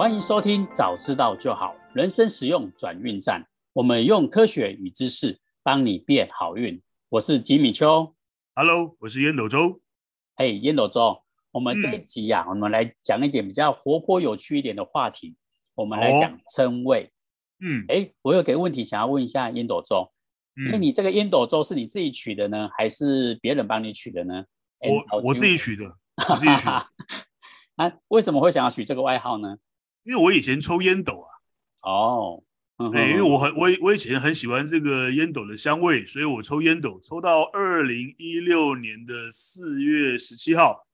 欢迎收听，早知道就好，人生实用转运站。我们用科学与知识帮你变好运。我是吉米秋，Hello，我是烟斗周。嘿，烟斗周，我们这一集呀、啊，嗯、我们来讲一点比较活泼有趣一点的话题。我们来讲称谓。哦、嗯，哎，我有个问题想要问一下烟斗周。那、嗯、你这个烟斗周是你自己取的呢，还是别人帮你取的呢？我我自己取的，我自己取的。啊，为什么会想要取这个外号呢？因为我以前抽烟斗啊。哦，哎，因为我很我我以前很喜欢这个烟斗的香味，所以我抽烟斗抽到二零一六年的四月十七号。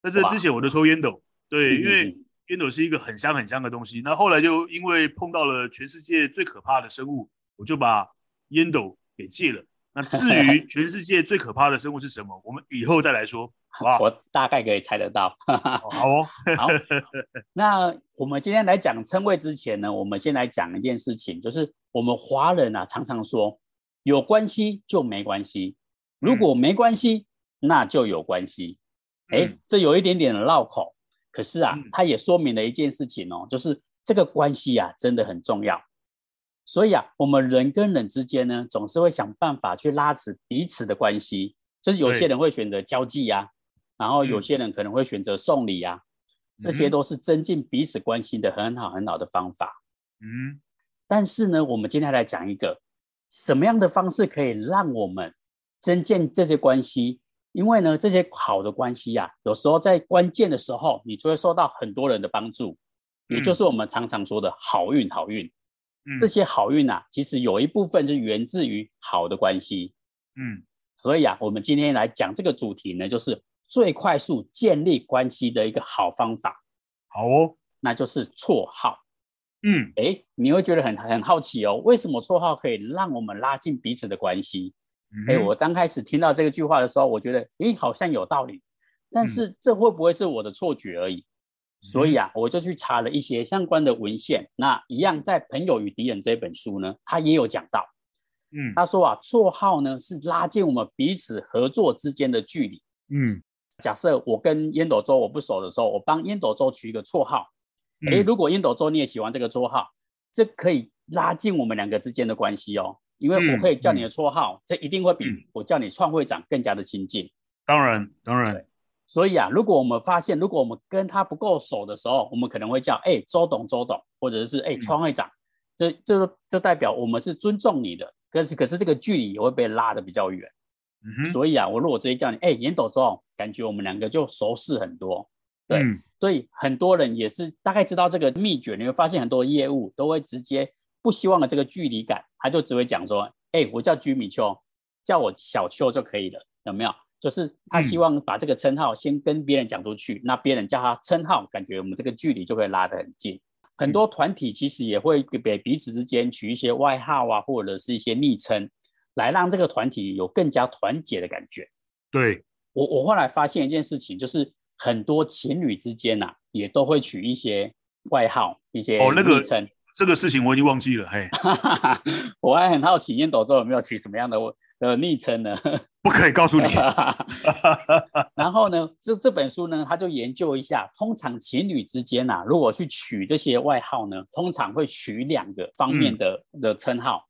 在这之前我都抽烟斗，对，因为烟斗是一个很香很香的东西。那后来就因为碰到了全世界最可怕的生物，我就把烟斗给戒了。那至于 全世界最可怕的生物是什么，我们以后再来说。好，我大概可以猜得到。好哦，好。那我们今天来讲称谓之前呢，我们先来讲一件事情，就是我们华人啊常常说有关系就没关系，如果没关系，那就有关系。哎、嗯，这有一点点的绕口，可是啊，它也说明了一件事情哦，就是这个关系啊真的很重要。所以啊，我们人跟人之间呢，总是会想办法去拉扯彼此的关系，就是有些人会选择交际呀、啊。然后有些人可能会选择送礼呀、啊，嗯、这些都是增进彼此关系的很好很好的方法。嗯，但是呢，我们今天来讲一个什么样的方式可以让我们增进这些关系？因为呢，这些好的关系呀、啊，有时候在关键的时候，你就会受到很多人的帮助，也就是我们常常说的好运。好运，嗯、这些好运啊，其实有一部分是源自于好的关系。嗯，所以啊，我们今天来讲这个主题呢，就是。最快速建立关系的一个好方法，好哦，那就是绰号。嗯，哎，你会觉得很很好奇哦，为什么绰号可以让我们拉近彼此的关系？哎、嗯，我刚开始听到这个句话的时候，我觉得，哎，好像有道理。但是这会不会是我的错觉而已？嗯、所以啊，我就去查了一些相关的文献。那一样在《朋友与敌人》这本书呢，他也有讲到。嗯，他说啊，绰号呢是拉近我们彼此合作之间的距离。嗯。假设我跟烟斗周我不熟的时候，我帮烟斗周取一个绰号，诶，如果烟斗周你也喜欢这个绰号，这可以拉近我们两个之间的关系哦，因为我可以叫你的绰号，这一定会比我叫你创会长更加的亲近。当然，当然。所以啊，如果我们发现，如果我们跟他不够熟的时候，我们可能会叫哎周董周董，或者是哎创会长，这这这代表我们是尊重你的，可是可是这个距离也会被拉得比较远。嗯、所以啊，我如果直接叫你，哎，烟斗周，感觉我们两个就熟识很多。对，嗯、所以很多人也是大概知道这个秘诀。你会发现很多业务都会直接不希望的这个距离感，他就只会讲说，哎，我叫居米秋，叫我小秋就可以了，有没有？就是他希望把这个称号先跟别人讲出去，嗯、那别人叫他称号，感觉我们这个距离就会拉得很近。很多团体其实也会给彼此之间取一些外号啊，或者是一些昵称。来让这个团体有更加团结的感觉。对，我，我后来发现一件事情，就是很多情侣之间呐、啊，也都会取一些外号，一些哦，那个这个事情我已经忘记了。嘿，我还很好奇，烟斗周有没有取什么样的的昵称呢？不可以告诉你。然后呢，这这本书呢，他就研究一下，通常情侣之间呐、啊，如果去取这些外号呢，通常会取两个方面的、嗯、的称号。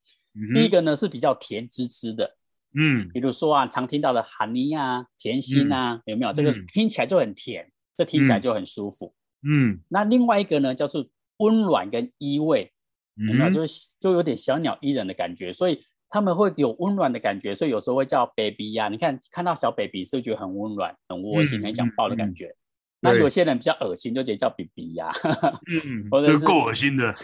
第一个呢是比较甜滋滋的，嗯，比如说啊，常听到的哈尼啊、甜心啊，嗯、有没有？这个听起来就很甜，嗯、这听起来就很舒服，嗯。那另外一个呢，叫做温暖跟依偎，有没有？就是就有点小鸟依人的感觉，所以他们会有温暖的感觉，所以有时候会叫 baby 呀、啊。你看看到小 baby 是不是觉得很温暖、很窝心、很想抱的感觉？那有些人比较恶心，就直接叫 BB 呀，嗯，或者是够恶心的，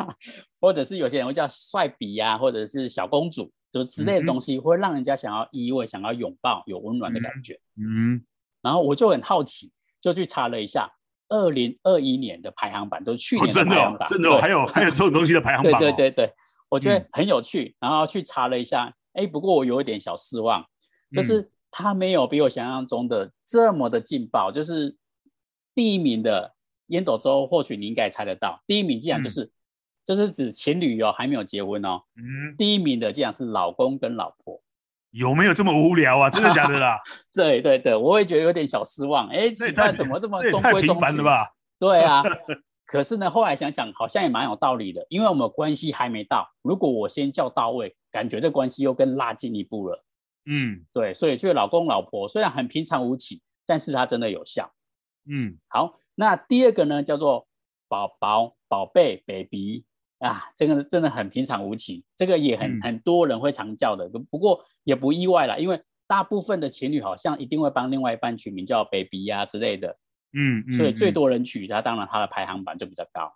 或者是有些人会叫帅比呀，或者是小公主，就之类的东西，会让人家想要依偎、想要拥抱、有温暖的感觉。嗯，然后我就很好奇，就去查了一下二零二一年的排行榜，就是去年的排行榜，真的，还有还有这种 东西的排行榜，对对对，我觉得很有趣。然后去查了一下，哎，不过我有一点小失望，就是他没有比我想象中的这么的劲爆，就是。第一名的烟斗周，或许你应该也猜得到。第一名竟然就是，嗯、就是指情侣哦，还没有结婚哦。嗯。第一名的竟然是老公跟老婆，有没有这么无聊啊？真的假的啦？对对对，我也觉得有点小失望。哎，奇怪，怎么这么中规中矩？了吧？对啊。可是呢，后来想想好像也蛮有道理的，因为我们关系还没到，如果我先叫到位，感觉这关系又更拉近一步了。嗯，对，所以这个老公老婆虽然很平常无奇，但是它真的有效。嗯，好，那第二个呢，叫做宝宝、宝贝、baby 啊，这个真的很平常无奇，这个也很、嗯、很多人会常叫的，不过也不意外啦，因为大部分的情侣好像一定会帮另外一半取名叫 baby 呀、啊、之类的。嗯，嗯，所以最多人取它，当然它的排行榜就比较高。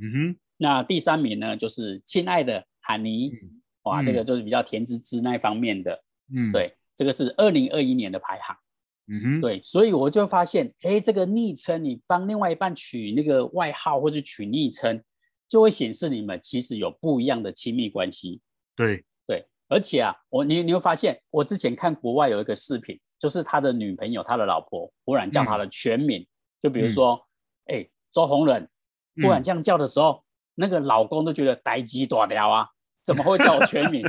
嗯哼，那第三名呢，就是亲爱的喊妮，嗯、哇，这个就是比较甜滋滋那一方面的。嗯，对，这个是二零二一年的排行。嗯哼，对，所以我就发现，哎，这个昵称你帮另外一半取那个外号或者取昵称，就会显示你们其实有不一样的亲密关系。对对，而且啊，我你你会发现，我之前看国外有一个视频，就是他的女朋友，他的老婆忽然叫他的全名。嗯就比如说，哎、嗯，周红人，忽然这样叫的时候，嗯、那个老公都觉得呆鸡短聊啊，怎么会叫我全名？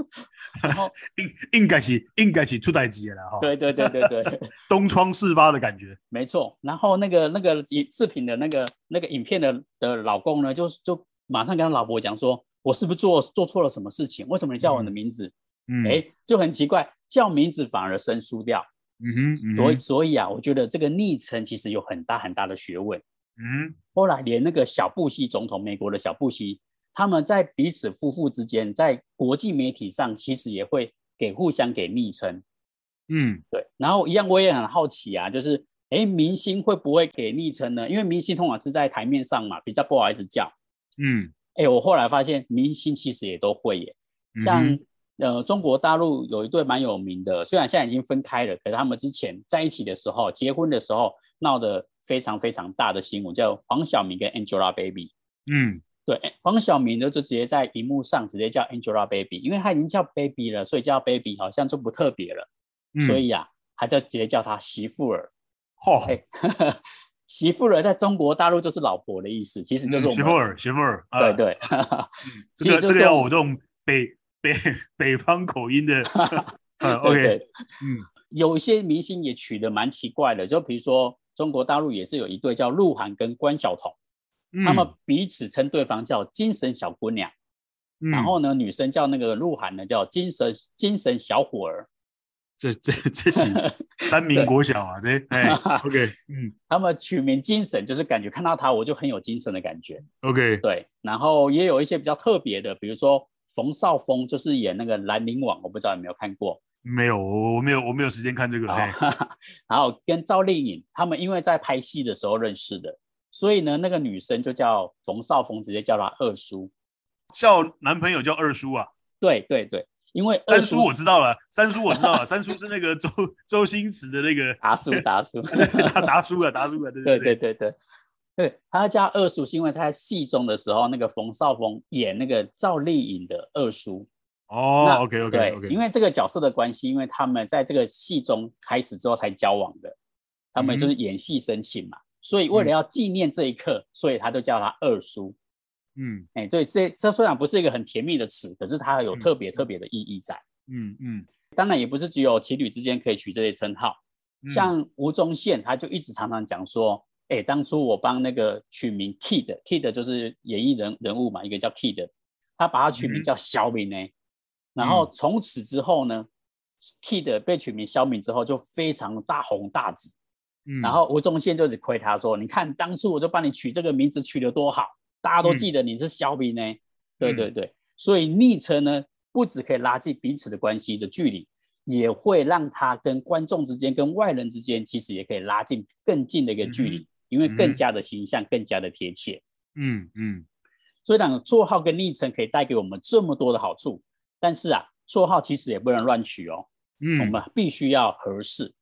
然后应应该是应该是出代志了哈。对对对对对，东窗事发的感觉。没错。然后那个那个影视频的那个那个影片的的老公呢，就就马上跟他老婆讲说：“我是不是做做错了什么事情？为什么你叫我的名字？”嗯，哎，就很奇怪，叫名字反而生疏掉。嗯哼，嗯哼，所以所以啊，我觉得这个昵称其实有很大很大的学问。嗯，后来连那个小布希总统，美国的小布希，他们在彼此夫妇之间，在国际媒体上，其实也会给互相给昵称。嗯，对。然后一样，我也很好奇啊，就是哎，明星会不会给昵称呢？因为明星通常是在台面上嘛，比较不好意思叫。嗯，哎，我后来发现明星其实也都会耶，像。嗯呃，中国大陆有一对蛮有名的，虽然现在已经分开了，可是他们之前在一起的时候，结婚的时候闹得非常非常大的新闻，叫黄晓明跟 Angelababy。嗯，对，黄晓明呢就直接在荧幕上直接叫 Angelababy，因为他已经叫 baby 了，所以叫 baby 好像就不特别了。嗯、所以呀、啊，他就直接叫他媳妇儿。哦欸，媳妇儿在中国大陆就是老婆的意思，其实就是我们、嗯、媳妇儿，媳妇儿。对对，这个这个要我这种北。北北方口音的，嗯，OK，对对嗯，有些明星也取得蛮奇怪的，就比如说中国大陆也是有一对叫鹿晗跟关晓彤，嗯、他们彼此称对方叫精神小姑娘，嗯、然后呢，女生叫那个鹿晗呢叫精神精神小伙儿，这这这是 三民国小啊，这哎，OK，嗯，他们取名精神就是感觉看到他我就很有精神的感觉，OK，对，然后也有一些比较特别的，比如说。冯绍峰就是演那个兰陵王，我不知道有没有看过？没有，我没有，我没有时间看这个。然后跟赵丽颖他们因为在拍戏的时候认识的，所以呢，那个女生就叫冯绍峰，直接叫他二叔，叫男朋友叫二叔啊？对对对，因为二叔我知道了，三叔我知道了，三叔是那个周周星驰的那个达叔，达叔，达叔啊，达叔啊，对对对对对。对，他叫二叔，是因为他在戏中的时候，那个冯绍峰演那个赵丽颖的二叔。哦，OK OK OK。因为这个角色的关系，因为他们在这个戏中开始之后才交往的，他们就是演戏生情嘛，嗯、所以为了要纪念这一刻，嗯、所以他就叫他二叔。嗯，哎，对，这这虽然不是一个很甜蜜的词，可是它有特别特别的意义在。嗯嗯，当然也不是只有情侣之间可以取这些称号，嗯、像吴宗宪他就一直常常讲说。哎，当初我帮那个取名 Kid，Kid 就是演艺人人物嘛，一个叫 Kid，他把他取名叫小敏呢。嗯、然后从此之后呢、嗯、，Kid 被取名小敏之后就非常大红大紫。嗯、然后吴宗宪就只亏他说：“你看当初我就帮你取这个名字取得多好，大家都记得你是小兵呢。嗯”对对对，所以昵称呢，不只可以拉近彼此的关系的距离。也会让他跟观众之间、跟外人之间，其实也可以拉近更近的一个距离。嗯因为更加的形象，嗯、更加的贴切。嗯嗯，所以讲绰号跟昵称可以带给我们这么多的好处，但是啊，绰号其实也不能乱取哦。嗯，我们必须要合适。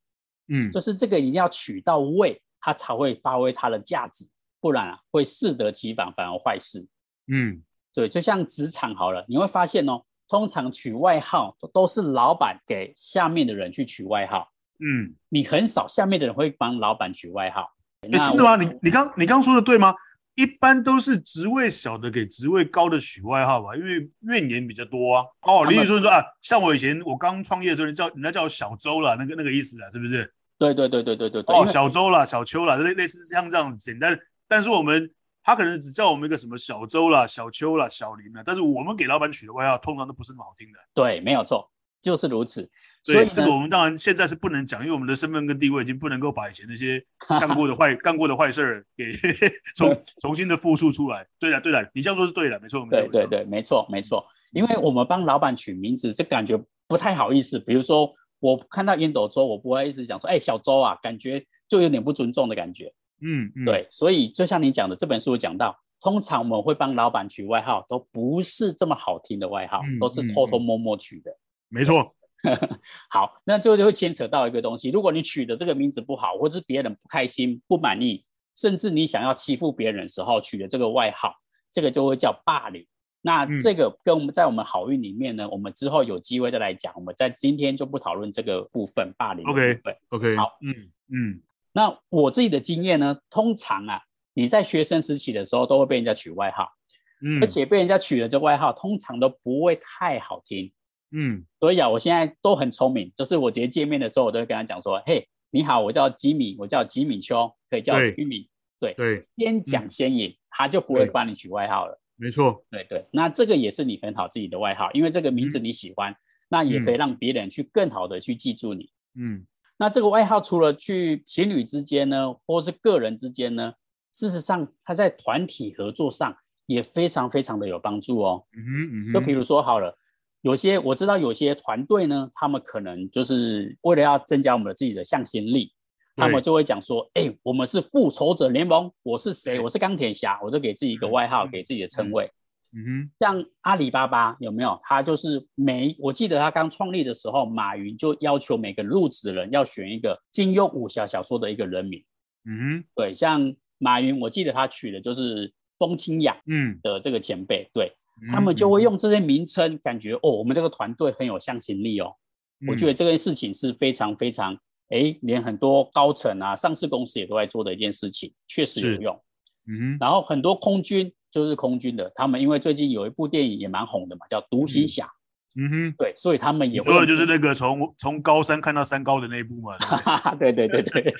嗯，就是这个一定要取到位，它才会发挥它的价值，不然啊会适得其反，反而坏事。嗯，对，就像职场好了，你会发现哦，通常取外号都是老板给下面的人去取外号。嗯，你很少下面的人会帮老板取外号。哎，真的吗？你你刚你刚说的对吗？一般都是职位小的给职位高的取外号吧，因为怨言比较多啊。哦，例如说说啊，像我以前我刚创业的时候，人叫人家叫我小周了，那个那个意思啊，是不是？对对对对对对。哦，小周啦，小邱啦，类类似像这样子简单。但是我们他可能只叫我们一个什么小周啦、小邱啦、小林啦，但是我们给老板取的外号通常都不是那么好听的。对，没有错，就是如此。所以这个我们当然现在是不能讲，因为我们的身份跟地位已经不能够把以前那些干过的坏 干过的坏事儿给 重重新的复述出来。对了对了，你这样说是对的，没错。对对对，没错没错。因为我们帮老板取名字，这感觉不太好意思。比如说我看到烟斗周，我不会一直讲说，哎，小周啊，感觉就有点不尊重的感觉。嗯，嗯对。所以就像你讲的，这本书有讲到，通常我们会帮老板取外号，都不是这么好听的外号，嗯、都是偷偷摸摸取的。没错。好，那最后就会牵扯到一个东西。如果你取的这个名字不好，或者是别人不开心、不满意，甚至你想要欺负别人的时候取的这个外号，这个就会叫霸凌。那这个跟我们在我们好运里面呢，嗯、我们之后有机会再来讲。我们在今天就不讨论这个部分，霸凌的部分。OK，OK，、okay, okay, 好，嗯嗯。那我自己的经验呢，通常啊，你在学生时期的时候都会被人家取外号，嗯，而且被人家取了这外号通常都不会太好听。嗯，所以啊，我现在都很聪明，就是我直接见面的时候，我都会跟他讲说：“嘿，你好，我叫吉米，我叫吉米秋，可以叫吉米。”对对，先讲先赢，嗯、他就不会帮你取外号了。没错，对对，那这个也是你很好自己的外号，因为这个名字你喜欢，嗯、那也可以让别人去更好的去记住你。嗯，那这个外号除了去情侣之间呢，或是个人之间呢，事实上它在团体合作上也非常非常的有帮助哦。嗯哼嗯，就比如说好了。有些我知道，有些团队呢，他们可能就是为了要增加我们的自己的向心力，他们就会讲说：“哎、欸，我们是复仇者联盟，我是谁？我是钢铁侠。”我就给自己一个外号，给自己的称谓。嗯哼，像阿里巴巴有没有？他就是每我记得他刚创立的时候，马云就要求每个入职的人要选一个金庸武侠小说的一个人名。嗯哼，对，像马云，我记得他取的就是风清扬，嗯的这个前辈，对。他们就会用这些名称，感觉哦，我们这个团队很有向心力哦。嗯、我觉得这件事情是非常非常，哎，连很多高层啊、上市公司也都在做的一件事情，确实有用。嗯，然后很多空军就是空军的，他们因为最近有一部电影也蛮红的嘛，叫《独行侠》。嗯哼，对，所以他们也会说的就是那个从从高山看到山高的那一部嘛。对 对对对，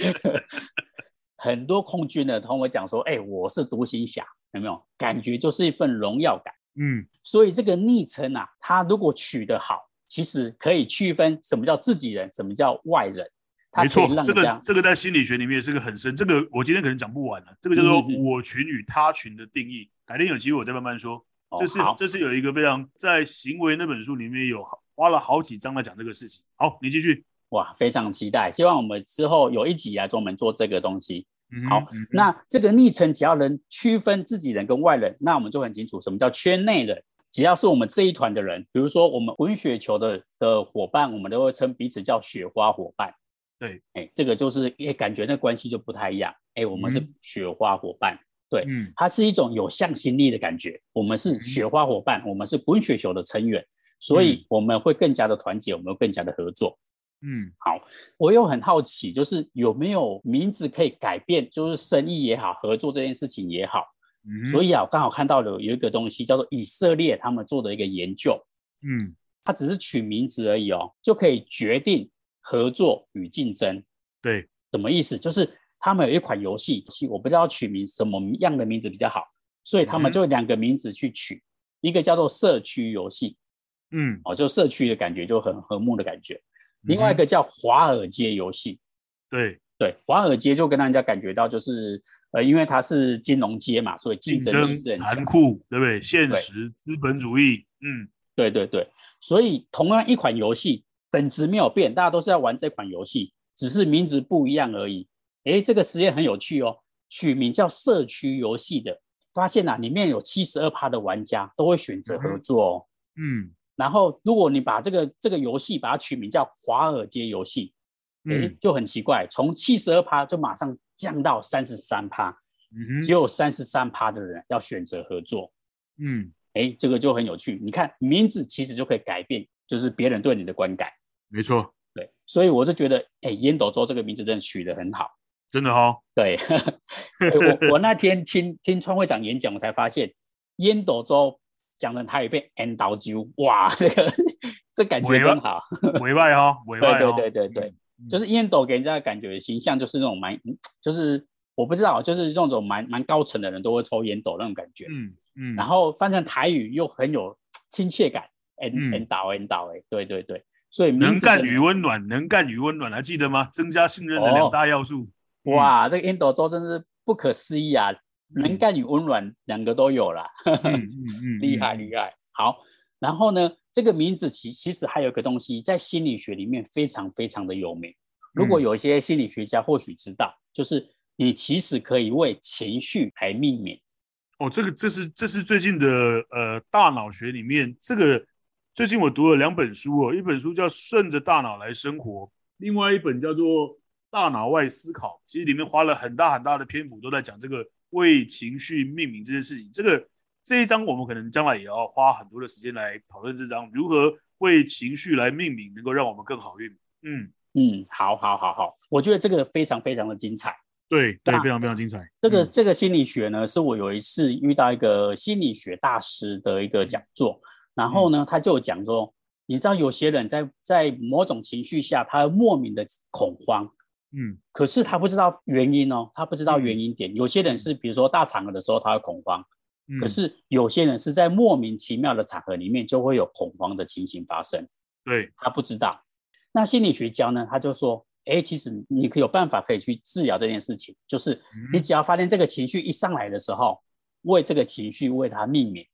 很多空军呢同我讲说，哎，我是独行侠，有没有感觉就是一份荣耀感？嗯，所以这个昵称啊，它如果取得好，其实可以区分什么叫自己人，什么叫外人。没错，这个这个在心理学里面也是个很深，这个我今天可能讲不完了。这个叫做我群与他群的定义，嗯、改天有机会我再慢慢说。这、就是、哦、这是有一个非常在行为那本书里面有花了好几章来讲这个事情。好，你继续。哇，非常期待，希望我们之后有一集来专门做这个东西。好，那这个昵称只要能区分自己人跟外人，那我们就很清楚什么叫圈内人。只要是我们这一团的人，比如说我们滚雪球的的伙伴，我们都会称彼此叫雪花伙伴。对，哎，这个就是也，感觉那关系就不太一样。哎，我们是雪花伙伴，嗯、对，嗯，它是一种有向心力的感觉。我们是雪花伙伴，嗯、我们是滚雪球的成员，所以我们会更加的团结，我们会更加的合作。嗯，好，我又很好奇，就是有没有名字可以改变，就是生意也好，合作这件事情也好。嗯，所以啊，我刚好看到了有一个东西叫做以色列他们做的一个研究。嗯，它只是取名字而已哦，就可以决定合作与竞争。对，什么意思？就是他们有一款游戏，我不知道取名什么样的名字比较好，所以他们就两个名字去取，嗯，一个叫做社区游戏。嗯，哦，就社区的感觉就很和睦的感觉。另外一个叫华尔街游戏，对对，华尔街就跟大家感觉到就是，呃，因为它是金融街嘛，所以竞争力是残酷，对不对？现实资本主义，嗯，对对对，所以同样一款游戏，本质没有变，大家都是要玩这款游戏，只是名字不一样而已。诶，这个实验很有趣哦，取名叫社区游戏的，发现啊，里面有七十二趴的玩家都会选择合作哦，嗯。嗯然后，如果你把这个这个游戏把它取名叫华尔街游戏，嗯，就很奇怪，从七十二趴就马上降到三十三趴，嗯，只有三十三趴的人要选择合作，嗯，哎，这个就很有趣。你看名字其实就可以改变，就是别人对你的观感。没错，对，所以我就觉得，哎，烟斗周这个名字真的取得很好，真的哈、哦。对，我我那天听听川会长演讲，我才发现烟斗周。讲的他也被 N 倒酒，哇，这个这感觉真好，委外哈，委外对对对对对，嗯、就是烟斗给人家的感觉形象就是那种蛮，就是我不知道，就是这种蛮蛮高层的人都会抽烟斗那种感觉。嗯嗯。然后翻成台语又很有亲切感。嗯。烟斗烟斗哎，对对对。所以能干与温暖，能干与温暖，还记得吗？增加信任的两大要素。哦、哇，这个烟斗周真是不可思议啊！嗯、能干与温暖两个都有了。嗯嗯嗯，厉害厉害。好，然后呢，这个名字其其实还有一个东西，在心理学里面非常非常的有名。如果有一些心理学家或许知道，就是你其实可以为情绪来命名。哦，这个这是这是最近的呃大脑学里面这个。最近我读了两本书哦，一本书叫《顺着大脑来生活》，另外一本叫做《大脑外思考》。其实里面花了很大很大的篇幅都在讲这个为情绪命名这件事情。这个这一章我们可能将来也要花很多的时间来讨论这章如何为情绪来命名，能够让我们更好运。嗯嗯，好好好好，我觉得这个非常非常的精彩。对对，非常非常精彩。这个这个心理学呢，是我有一次遇到一个心理学大师的一个讲座。然后呢，他就讲说，你知道有些人在在某种情绪下，他莫名的恐慌，嗯，可是他不知道原因哦，他不知道原因点。有些人是比如说大场合的时候他会恐慌，可是有些人是在莫名其妙的场合里面就会有恐慌的情形发生，对，他不知道。那心理学家呢，他就说，哎，其实你可以有办法可以去治疗这件事情，就是你只要发现这个情绪一上来的时候，为这个情绪为它命名。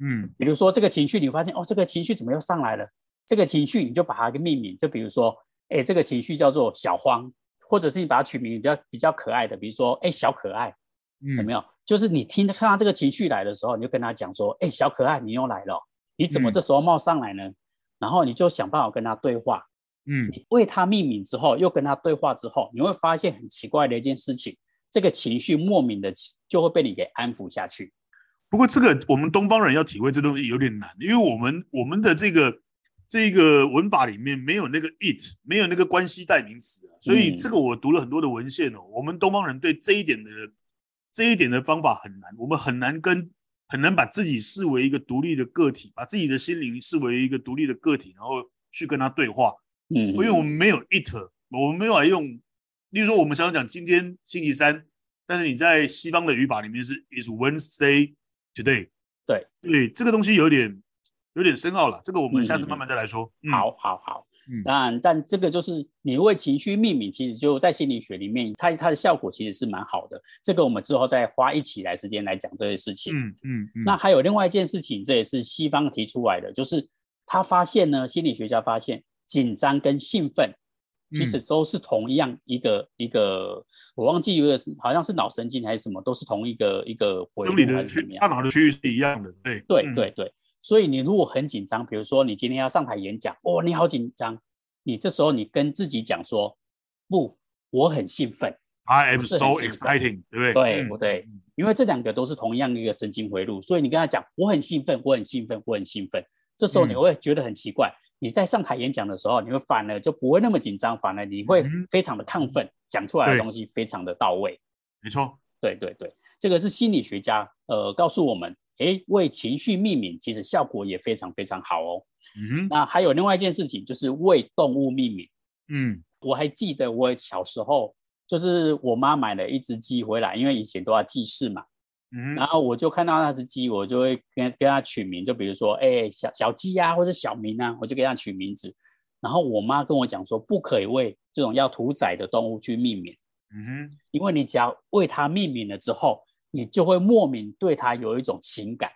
嗯，比如说这个情绪，你发现哦，这个情绪怎么又上来了？这个情绪你就把它给命名，就比如说，哎，这个情绪叫做小慌，或者是你把它取名比较比较可爱的，比如说，哎，小可爱，有没有？就是你听看到这个情绪来的时候，你就跟他讲说，哎，小可爱，你又来了，你怎么这时候冒上来呢？然后你就想办法跟他对话，嗯，你为他命名之后，又跟他对话之后，你会发现很奇怪的一件事情，这个情绪莫名的就会被你给安抚下去。不过这个我们东方人要体会这东西有点难，因为我们我们的这个这个文法里面没有那个 it，没有那个关系代名词啊，所以这个我读了很多的文献哦，我们东方人对这一点的这一点的方法很难，我们很难跟很难把自己视为一个独立的个体，把自己的心灵视为一个独立的个体，然后去跟他对话，嗯，因为我们没有 it，我们没有法用，例如说我们想要讲今天星期三，但是你在西方的语法里面是 is Wednesday。Today，对对，这个东西有点有点深奥了，这个我们下次慢慢再来说。好，好，好。嗯，但但这个就是你为情绪命名，其实就在心理学里面，它它的效果其实是蛮好的。这个我们之后再花一起来时间来讲这些事情。嗯嗯嗯。那还有另外一件事情，这也是西方提出来的，就是他发现呢，心理学家发现紧张跟兴奋。其实都是同一样一个、嗯、一个，我忘记有个是好像是脑神经还是什么，都是同一个一个回路还是怎么样？大脑的区域是一样的，对对对对。所以你如果很紧张，比如说你今天要上台演讲，哦，你好紧张，你这时候你跟自己讲说，不，我很兴奋，I am so exciting，对不对？对不对？因为这两个都是同样的一个神经回路，所以你跟他讲，我很兴奋，我很兴奋，我很兴奋，这时候你会觉得很奇怪。嗯你在上台演讲的时候，你会反而就不会那么紧张，反而你会非常的亢奋，讲出来的东西非常的到位。没错，对对对，这个是心理学家呃告诉我们，诶，为情绪命名其实效果也非常非常好哦。嗯，那还有另外一件事情，就是为动物命名。嗯，我还记得我小时候，就是我妈买了一只鸡回来，因为以前都要祭祀嘛。嗯，然后我就看到那只鸡，我就会跟跟它取名，就比如说，哎，小小鸡呀，或者小明啊，我就给它取名字。然后我妈跟我讲说，不可以为这种要屠宰的动物去命名。嗯，因为你只要为它命名了之后，你就会莫名对它有一种情感。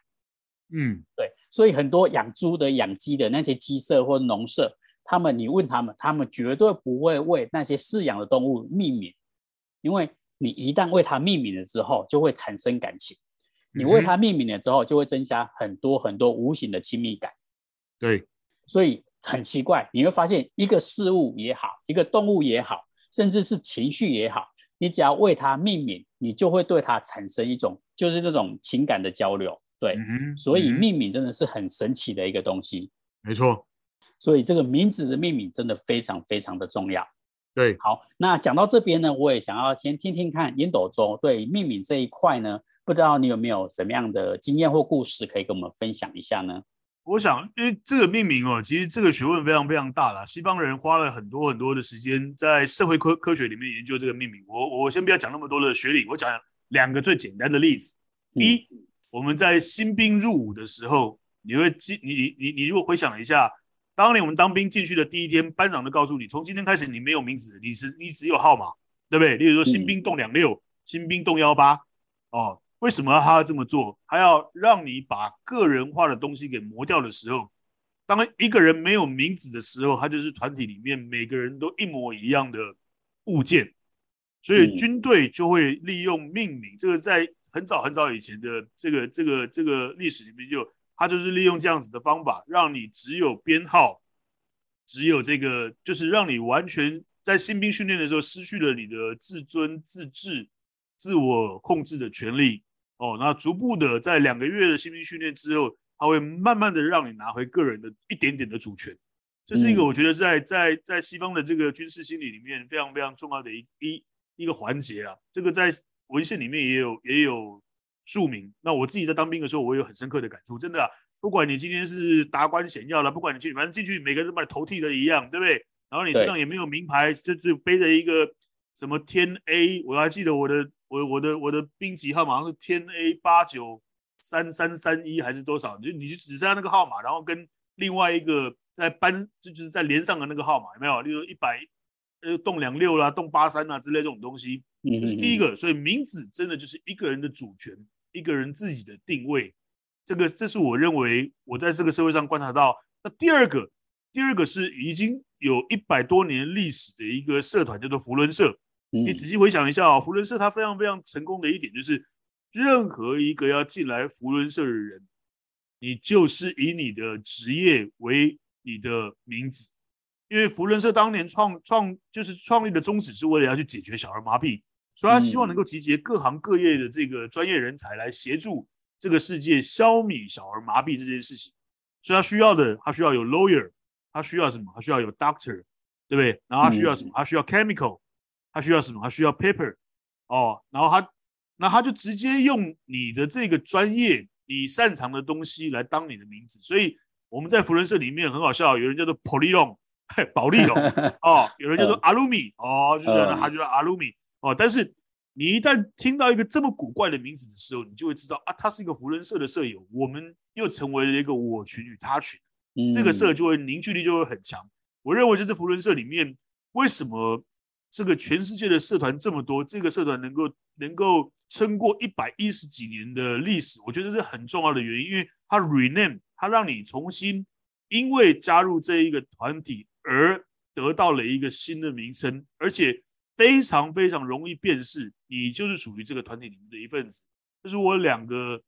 嗯，对，所以很多养猪的、养鸡的那些鸡舍或农舍，他们你问他们，他们绝对不会为那些饲养的动物命名，因为。你一旦为它命名了之后，就会产生感情。你为它命名了之后，就会增加很多很多无形的亲密感。对，所以很奇怪，你会发现一个事物也好，一个动物也好，甚至是情绪也好，你只要为它命名，你就会对它产生一种就是这种情感的交流。对，嗯，所以命名真的是很神奇的一个东西。没错，所以这个名字的命名真的非常非常的重要。对，好，那讲到这边呢，我也想要先听听看烟斗周对命名这一块呢，不知道你有没有什么样的经验或故事可以跟我们分享一下呢？我想，因为这个命名哦，其实这个学问非常非常大啦。西方人花了很多很多的时间在社会科科学里面研究这个命名。我我先不要讲那么多的学理，我讲两个最简单的例子。嗯、一，我们在新兵入伍的时候，你会记你你你你如果回想一下，当年我们当兵进去的第一天，班长都告诉你，从今天开始你没有名字，你是你只有号码，对不对？例如说新兵栋两六，新兵栋幺八，哦。为什么他要这么做？他要让你把个人化的东西给磨掉的时候，当一个人没有名字的时候，他就是团体里面每个人都一模一样的物件。所以军队就会利用命名，这个在很早很早以前的这个这个这个历史里面就，他就是利用这样子的方法，让你只有编号，只有这个，就是让你完全在新兵训练的时候失去了你的自尊、自治、自我控制的权利。哦，那逐步的在两个月的新兵训练之后，他会慢慢的让你拿回个人的一点点的主权。这是一个我觉得在在在西方的这个军事心理里面非常非常重要的一一一个环节啊。这个在文献里面也有也有注明。那我自己在当兵的时候，我有很深刻的感触。真的啊，不管你今天是达官显要了，不管你去，反正进去每个人都把你头剃的一样，对不对？然后你身上也没有名牌，就就背着一个什么天 A，我还记得我的。我我的我的兵籍号码好像是天 A 八九三三三一还是多少？就你就只剩下那个号码，然后跟另外一个在班就就是在连上的那个号码有没有？例如一百呃栋两六啦，栋八三啦之类这种东西，这是第一个。所以名字真的就是一个人的主权，一个人自己的定位。这个这是我认为我在这个社会上观察到。那第二个，第二个是已经有一百多年历史的一个社团，叫做福伦社。你仔细回想一下啊，福伦社它非常非常成功的一点就是，任何一个要进来福伦社的人，你就是以你的职业为你的名字，因为福伦社当年创创就是创立的宗旨是为了要去解决小儿麻痹，所以他希望能够集结各行各业的这个专业人才来协助这个世界消弭小儿麻痹这件事情，所以他需要的他需要有 lawyer，他需要什么？他需要有 doctor，对不对？然后他需要什么？他需要 chemical。他需要什么？他需要 paper，哦，然后他，那他就直接用你的这个专业，你擅长的东西来当你的名字。所以我们在福伦社里面很好笑，有人叫做 Polylon，保利 龙，哦，有人叫做 Alumi，哦，就是他叫 Alumi，哦，但是你一旦听到一个这么古怪的名字的时候，你就会知道啊，他是一个福伦社的社友，我们又成为了一个我群与他群，这个社就会凝聚力就会很强。我认为这是福伦社里面为什么。这个全世界的社团这么多，这个社团能够能够撑过一百一十几年的历史，我觉得是很重要的原因，因为它 rename，它让你重新因为加入这一个团体而得到了一个新的名称，而且非常非常容易辨识，你就是属于这个团体里面的一份子。这是我两个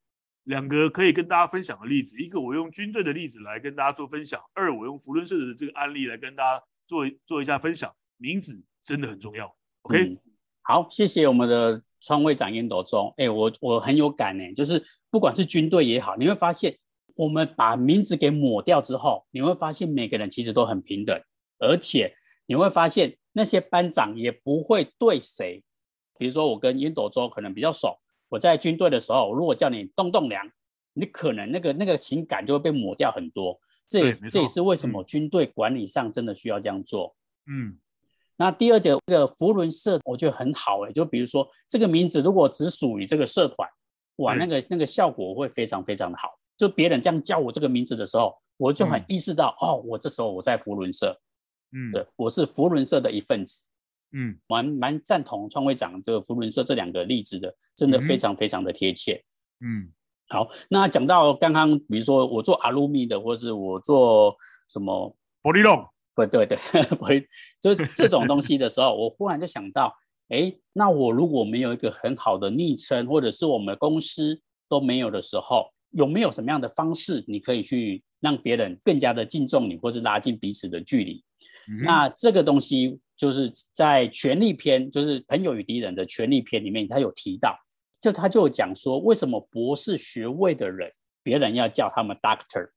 两个可以跟大家分享的例子，一个我用军队的例子来跟大家做分享，二我用福伦社的这个案例来跟大家做做一下分享，名字。真的很重要，OK？、好，谢谢我们的川会长烟斗中。哎，我我很有感呢，就是不管是军队也好，你会发现，我们把名字给抹掉之后，你会发现每个人其实都很平等，而且你会发现那些班长也不会对谁，比如说我跟烟斗中可能比较熟，我在军队的时候，如果叫你栋栋梁，你可能那个那个情感就会被抹掉很多。这也这也是为什么军队管理上真的需要这样做。嗯。那第二个这个扶轮社，我觉得很好哎，就比如说这个名字如果只属于这个社团，哇，那个那个效果会非常非常的好。就别人这样叫我这个名字的时候，我就很意识到，嗯、哦，我这时候我在扶轮社，嗯，对，我是福伦社的一份子，嗯，蛮蛮赞同创会长这个福伦社这两个例子的，真的非常非常的贴切，嗯，好，那讲到刚刚，比如说我做阿鲁米的，或是我做什么玻璃龙。对对对，我就这种东西的时候，我忽然就想到，哎，那我如果没有一个很好的昵称，或者是我们的公司都没有的时候，有没有什么样的方式，你可以去让别人更加的敬重你，或是拉近彼此的距离？嗯、那这个东西就是在权力篇，就是《朋友与敌人》的权力篇里面，他有提到，就他就讲说，为什么博士学位的人，别人要叫他们 Doctor。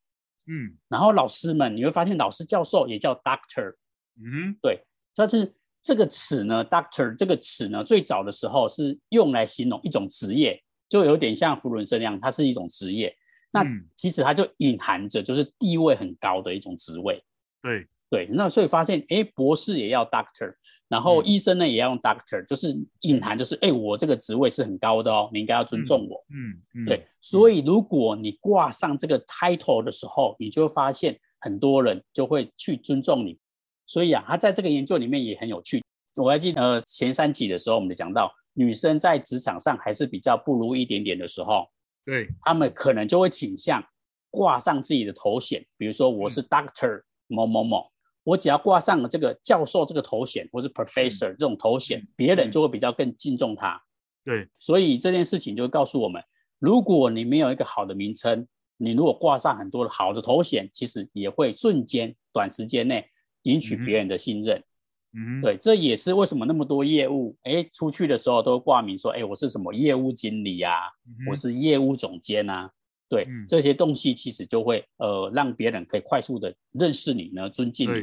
嗯，然后老师们，你会发现老师教授也叫 doctor，嗯，对，但是这个词呢，doctor 这个词呢，最早的时候是用来形容一种职业，就有点像弗伦森那样，它是一种职业。那其实它就隐含着就是地位很高的一种职位。对对，那所以发现，哎，博士也要 doctor，然后医生呢也要用 doctor，就是隐含就是，哎，我这个职位是很高的哦，你应该要尊重我。嗯嗯，对，所以如果你挂上这个 title 的时候，你就会发现很多人就会去尊重你。所以啊，他在这个研究里面也很有趣。我还记得呃前三集的时候，我们就讲到女生在职场上还是比较不如一点点的时候，对，他们可能就会倾向挂上自己的头衔，比如说我是 doctor。某某某，我只要挂上了这个教授这个头衔，或是 professor 这种头衔，别人就会比较更敬重他。对，所以这件事情就会告诉我们，如果你没有一个好的名称，你如果挂上很多的好的头衔，其实也会瞬间短时间内赢取别人的信任。嗯，对，这也是为什么那么多业务，哎，出去的时候都挂名说，哎，我是什么业务经理啊，我是业务总监啊。对、嗯、这些东西，其实就会呃让别人可以快速的认识你呢，尊敬你。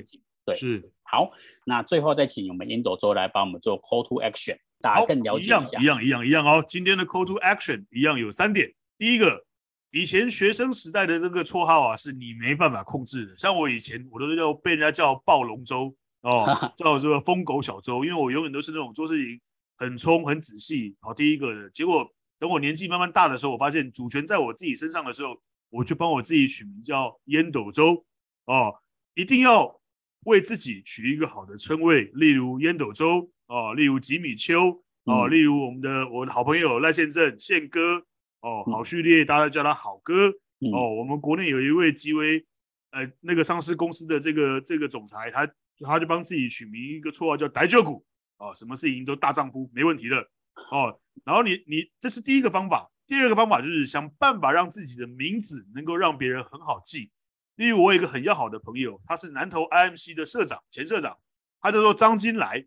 对，对是好。那最后再请我们烟斗周来帮我们做 call to action，大家更了解一下。一样一样一样一样哦。今天的 call to action 一样有三点。第一个，以前学生时代的这个绰号啊，是你没办法控制的。像我以前，我都叫被人家叫暴龙周哦，叫这个疯狗小周，因为我永远都是那种做事情很冲、很仔细、跑第一个的。结果。等我年纪慢慢大的时候，我发现主权在我自己身上的时候，我就帮我自己取名叫烟斗周哦，一定要为自己取一个好的称谓，例如烟斗周哦，例如吉米秋哦，例如我们的我的好朋友赖宪正宪哥哦，好序列大家叫他好哥哦，我们国内有一位极为呃那个上市公司的这个这个总裁，他他就帮自己取名一个绰号叫呆旧股哦，什么事情都大丈夫，没问题的哦。然后你你这是第一个方法，第二个方法就是想办法让自己的名字能够让别人很好记。例如我有一个很要好的朋友，他是南投 IMC 的社长，前社长，他叫做张金来，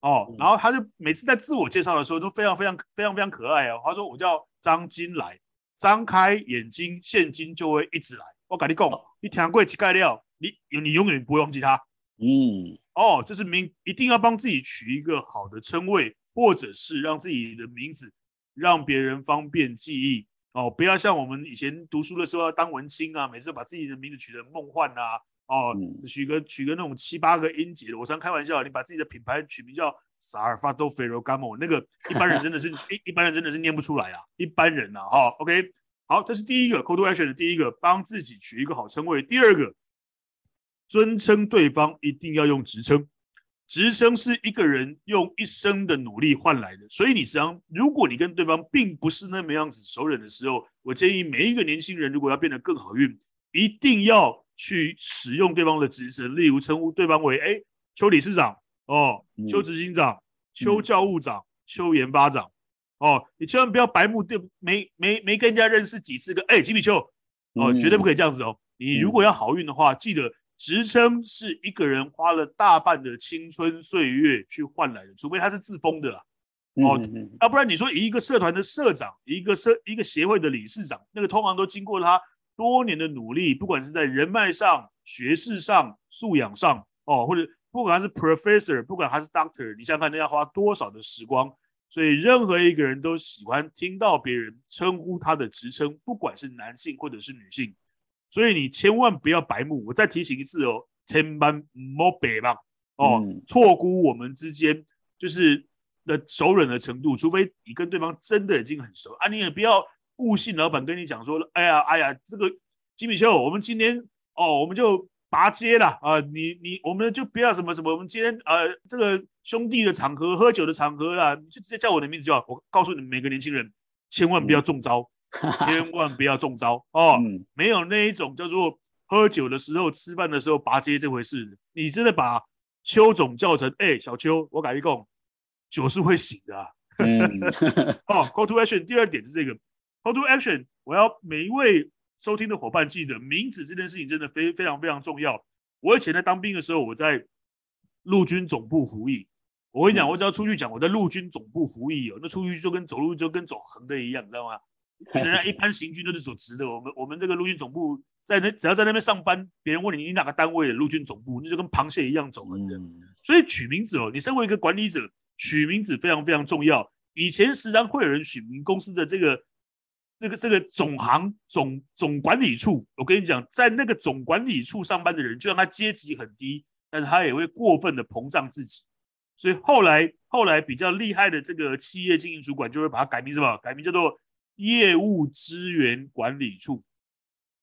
哦，然后他就每次在自我介绍的时候都非常非常非常非常可爱哦。他说我叫张金来，张开眼睛，现金就会一直来。我跟你讲，你听过乞丐料，你你永远不会忘记他。嗯，哦，这是名，一定要帮自己取一个好的称谓。或者是让自己的名字让别人方便记忆哦，不要像我们以前读书的时候要当文青啊，每次把自己的名字取得梦幻啊，哦，取个取个那种七八个音节的。我常开玩笑，你把自己的品牌取名叫萨尔法多·菲罗甘莫，那个一般人真的是 一一般人真的是念不出来啊，一般人呐，哈，OK，好，这是第一个 call to action 的第一个，帮自己取一个好称谓。第二个，尊称对方一定要用职称。职称是一个人用一生的努力换来的，所以你实际上，如果你跟对方并不是那么样子熟人的时候，我建议每一个年轻人如果要变得更好运，一定要去使用对方的职称，例如称呼对方为哎邱理事长哦，邱执行长、邱教务长、邱研发长哦，你千万不要白目，对没没没跟人家认识几次个哎吉米邱哦，绝对不可以这样子哦。你如果要好运的话，记得。职称是一个人花了大半的青春岁月去换来的，除非他是自封的啦，哦，要不然你说一个社团的社长，一个社一个协会的理事长，那个通常都经过他多年的努力，不管是在人脉上、学识上、素养上，哦，或者不管他是 professor，不管他是 doctor，你想想看，那要花多少的时光？所以任何一个人都喜欢听到别人称呼他的职称，不管是男性或者是女性。所以你千万不要白目，我再提醒一次哦，千万莫白目哦，错估我们之间就是的熟人的程度，除非你跟对方真的已经很熟啊，你也不要误信老板跟你讲说，哎呀哎呀，这个吉米秀，我们今天哦，我们就拔街了啊，你你我们就不要什么什么，我们今天呃这个兄弟的场合，喝酒的场合啦，就直接叫我的名字就好。我告诉你们每个年轻人，千万不要中招。千万不要中招哦！没有那一种叫做喝酒的时候、吃饭的时候拔街这回事。你真的把邱总叫成哎、欸、小邱，我改一共，酒是会醒的、啊。哦，Call to Action 第二点是这个 Call to Action，我要每一位收听的伙伴记得，名字这件事情真的非非常非常重要。我以前在当兵的时候，我在陆军总部服役。我跟你讲，我只要出去讲我在陆军总部服役哦，那出去就跟走路就跟走横的一样，你知道吗？人家一般行军都是走直的，我们我们这个陆军总部在那，只要在那边上班，别人问你你哪个单位的陆军总部，那就跟螃蟹一样走横的。所以取名字哦，你身为一个管理者，取名字非常非常重要。以前时常会有人取名公司的这个这个这个总行总总管理处，我跟你讲，在那个总管理处上班的人，就让他阶级很低，但是他也会过分的膨胀自己。所以后来后来比较厉害的这个企业经营主管，就会把它改名什么？改名叫做业务资源管理处。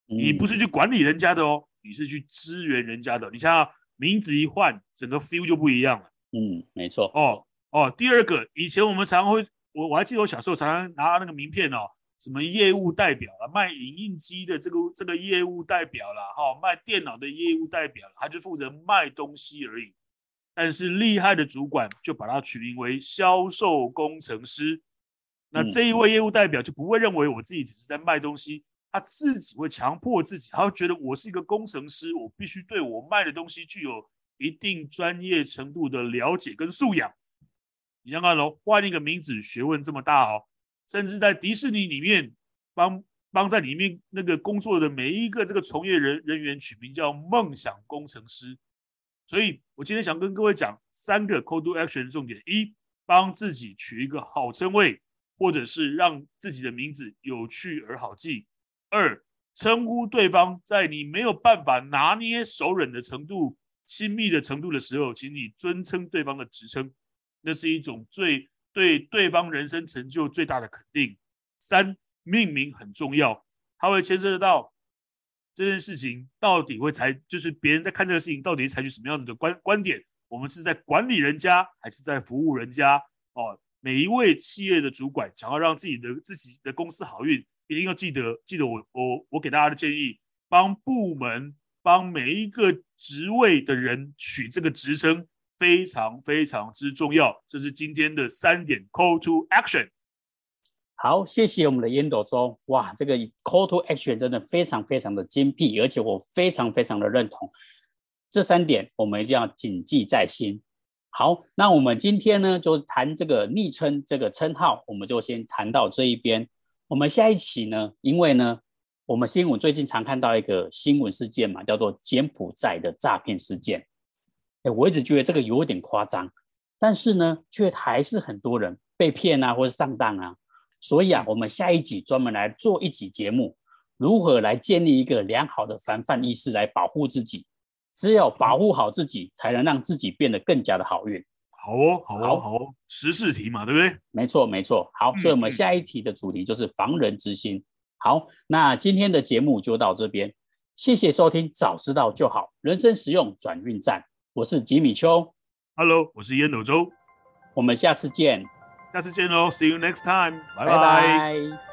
你不是去管理人家的哦，你是去支援人家的。你像名字一换，整个 feel 就不一样了。嗯，没错。哦哦，第二个，以前我们常常会，我我还记得我小时候常常拿到那个名片哦。什么业务代表啊，卖影印机的这个这个业务代表啦，哈，卖电脑的业务代表，他就负责卖东西而已。但是厉害的主管就把它取名为销售工程师。那这一位业务代表就不会认为我自己只是在卖东西，他自己会强迫自己，他会觉得我是一个工程师，我必须对我卖的东西具有一定专业程度的了解跟素养。你想看喽，换一个名字，学问这么大哦。甚至在迪士尼里面帮帮在里面那个工作的每一个这个从业人人员取名叫梦想工程师，所以我今天想跟各位讲三个 call to action 的重点：一，帮自己取一个好称谓，或者是让自己的名字有趣而好记；二，称呼对方在你没有办法拿捏熟稔的程度、亲密的程度的时候，请你尊称对方的职称，那是一种最。对对方人生成就最大的肯定。三，命名很重要，它会牵涉到这件事情到底会采，就是别人在看这个事情到底采取什么样的观观点。我们是在管理人家，还是在服务人家？哦，每一位企业的主管想要让自己的自己的公司好运，一定要记得记得我我我给大家的建议，帮部门帮每一个职位的人取这个职称。非常非常之重要，这是今天的三点 call to action。好，谢谢我们的烟斗周。哇，这个 call to action 真的非常非常的精辟，而且我非常非常的认同这三点，我们一定要谨记在心。好，那我们今天呢，就谈这个昵称这个称号，我们就先谈到这一边。我们下一期呢，因为呢，我们新闻最近常看到一个新闻事件嘛，叫做柬埔寨的诈骗事件。哎，我一直觉得这个有点夸张，但是呢，却还是很多人被骗啊，或是上当啊。所以啊，我们下一集专门来做一集节目，如何来建立一个良好的防范意识来保护自己。只有保护好自己，才能让自己变得更加的好运。好哦，好哦，好哦，十四题嘛，对不对？没错，没错。好，所以我们下一题的主题就是防人之心。好，那今天的节目就到这边，谢谢收听，早知道就好，人生实用转运站。我是吉米秋，Hello，我是烟斗周，我们下次见，下次见喽，See you next time，拜拜。